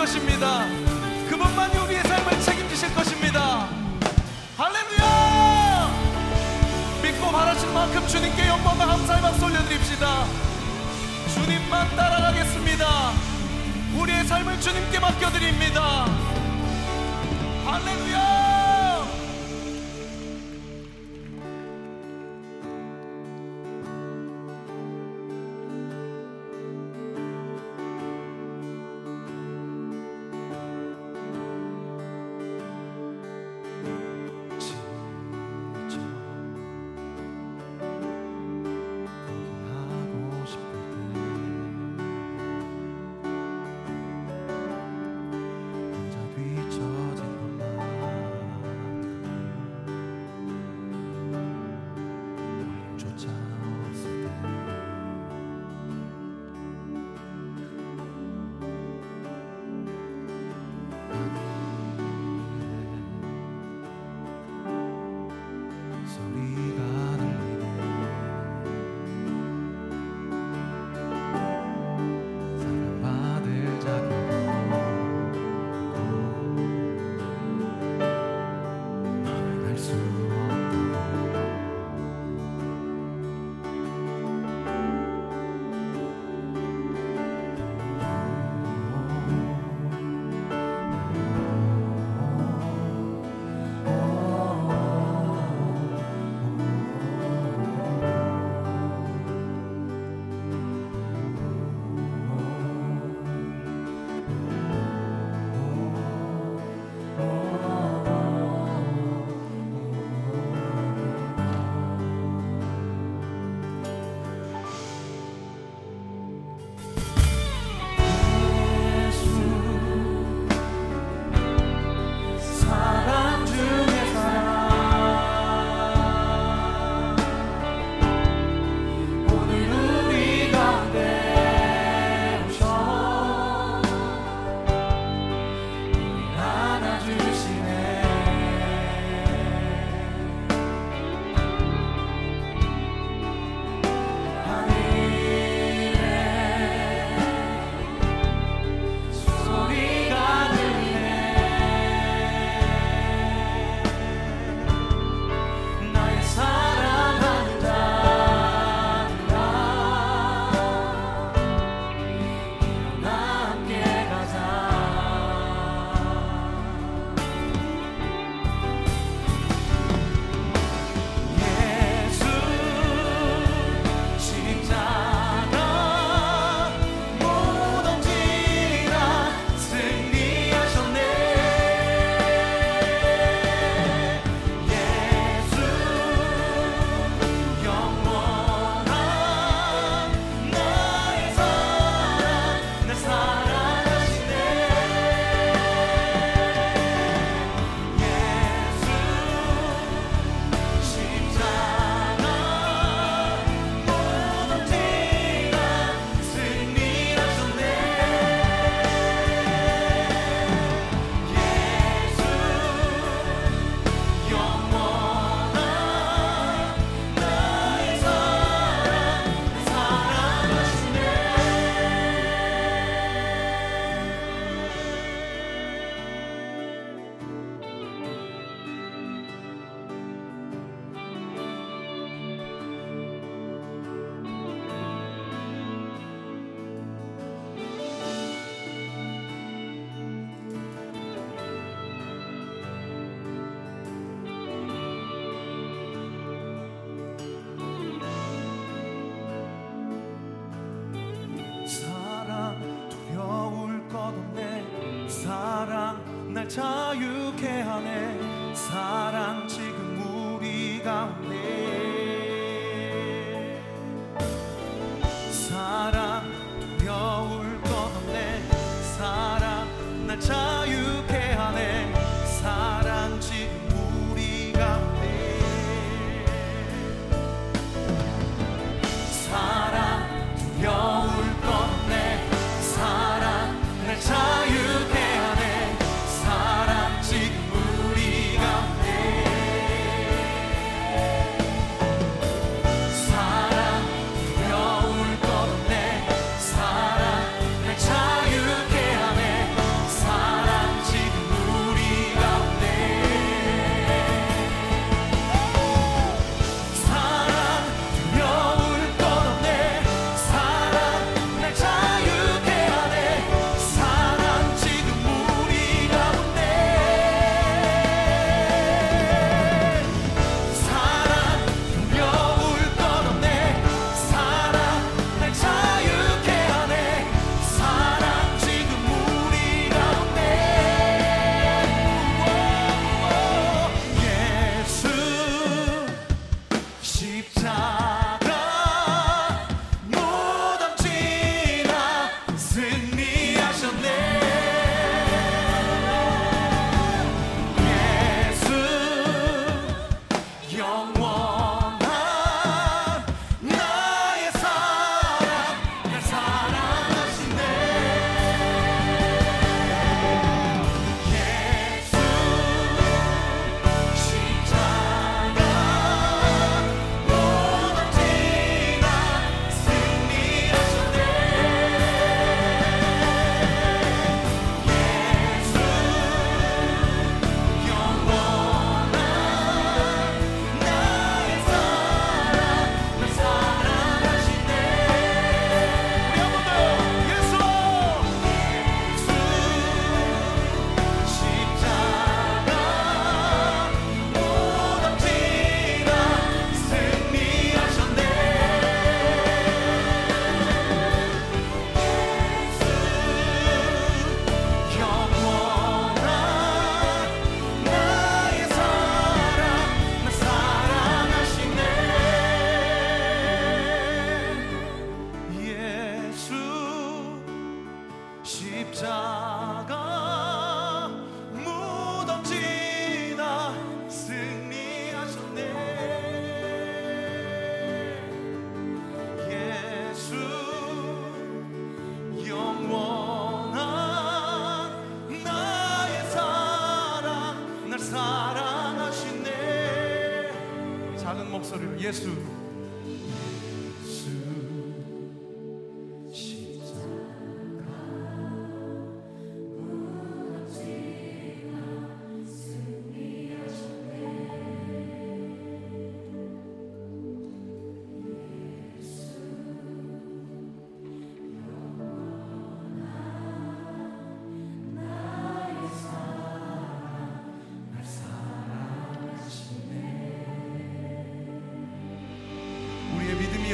것입니다. 그분만이 우리의 삶을 책임지실 것입니다. 할렐루야! 믿고 바라신 만큼 주님께 영광과 감사의 박수 올려드립시다. 주님만 따라가겠습니다. 우리의 삶을 주님께 맡겨드립니다. 할렐루야!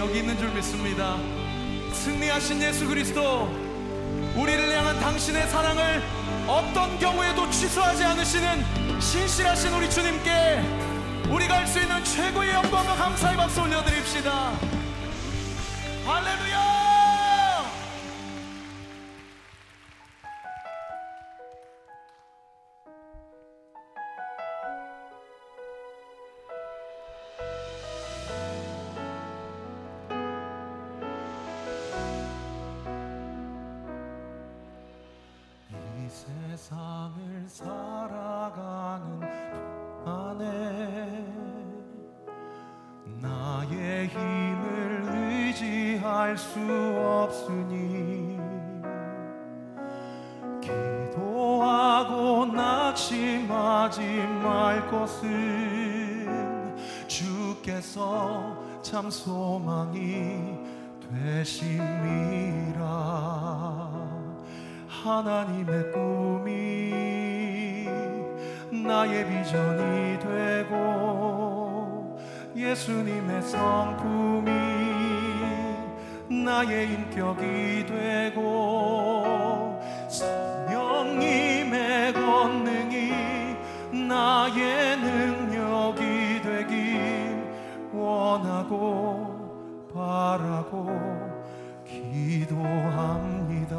여기 있는 줄 믿습니다. 승리하신 예수 그리스도, 우리를 향한 당신의 사랑을 어떤 경우에도 취소하지 않으시는 신실하신 우리 주님께 우리가 할 수 있는 최고의 영광과 감사의 박수 올려드립시다. 할렐루야! 하지 말 것은 주께서 참 소망이 되십니다. 하나님의 꿈이 나의 비전이 되고 예수님의 성품이 나의 인격이 되고 나의 능력이 되길 원하고 바라고 기도합니다.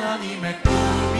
I'm not unanime turbi.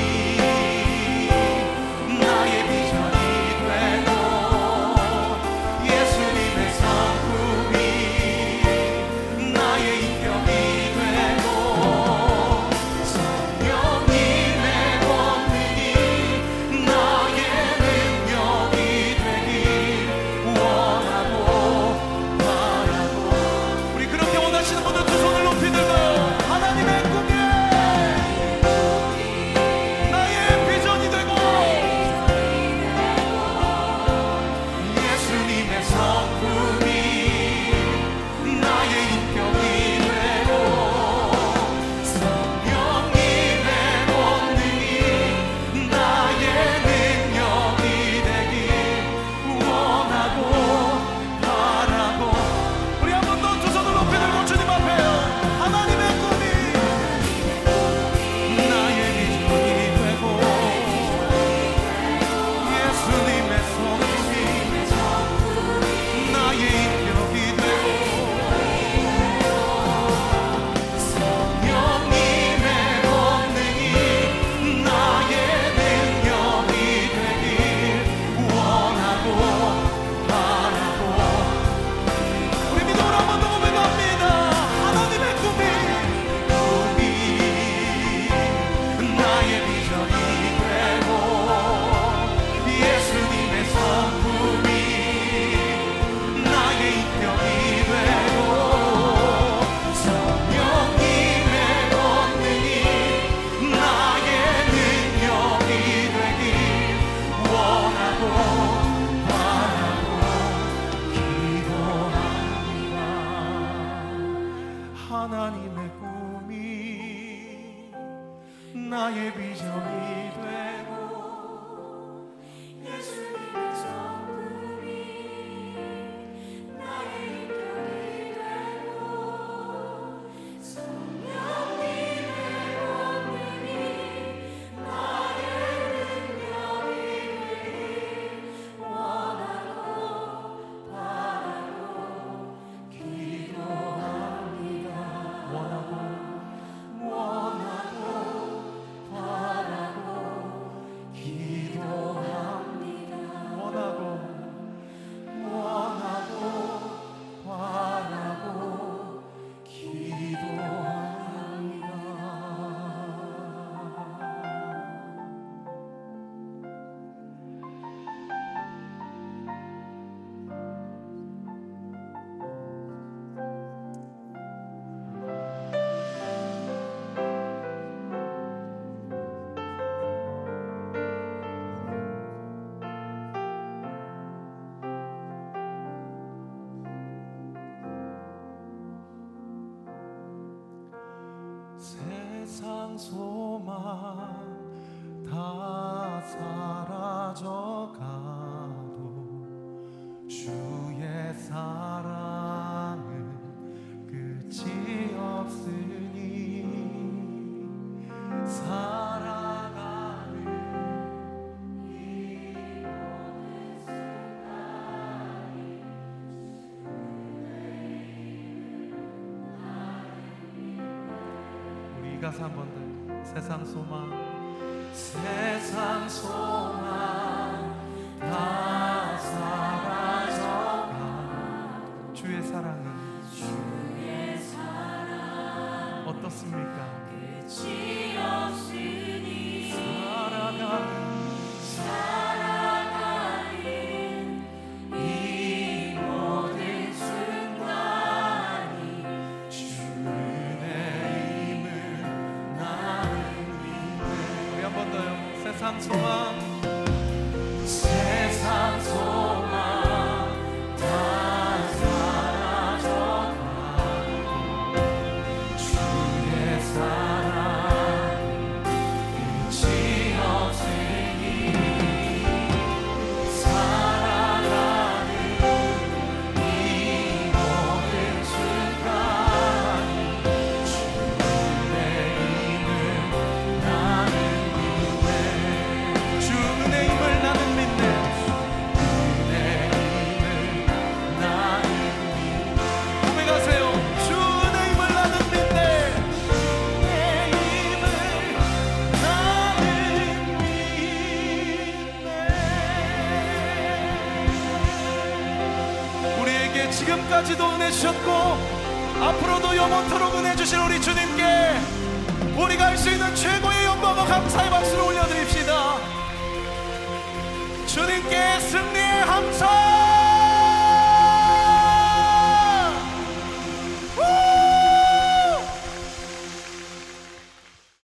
가사 한번 더 세상 소망. 세상 소망. 없습니까? 끝이 없으니 살아가 힘을 나를 믿네. 번 더요. 세상 소망.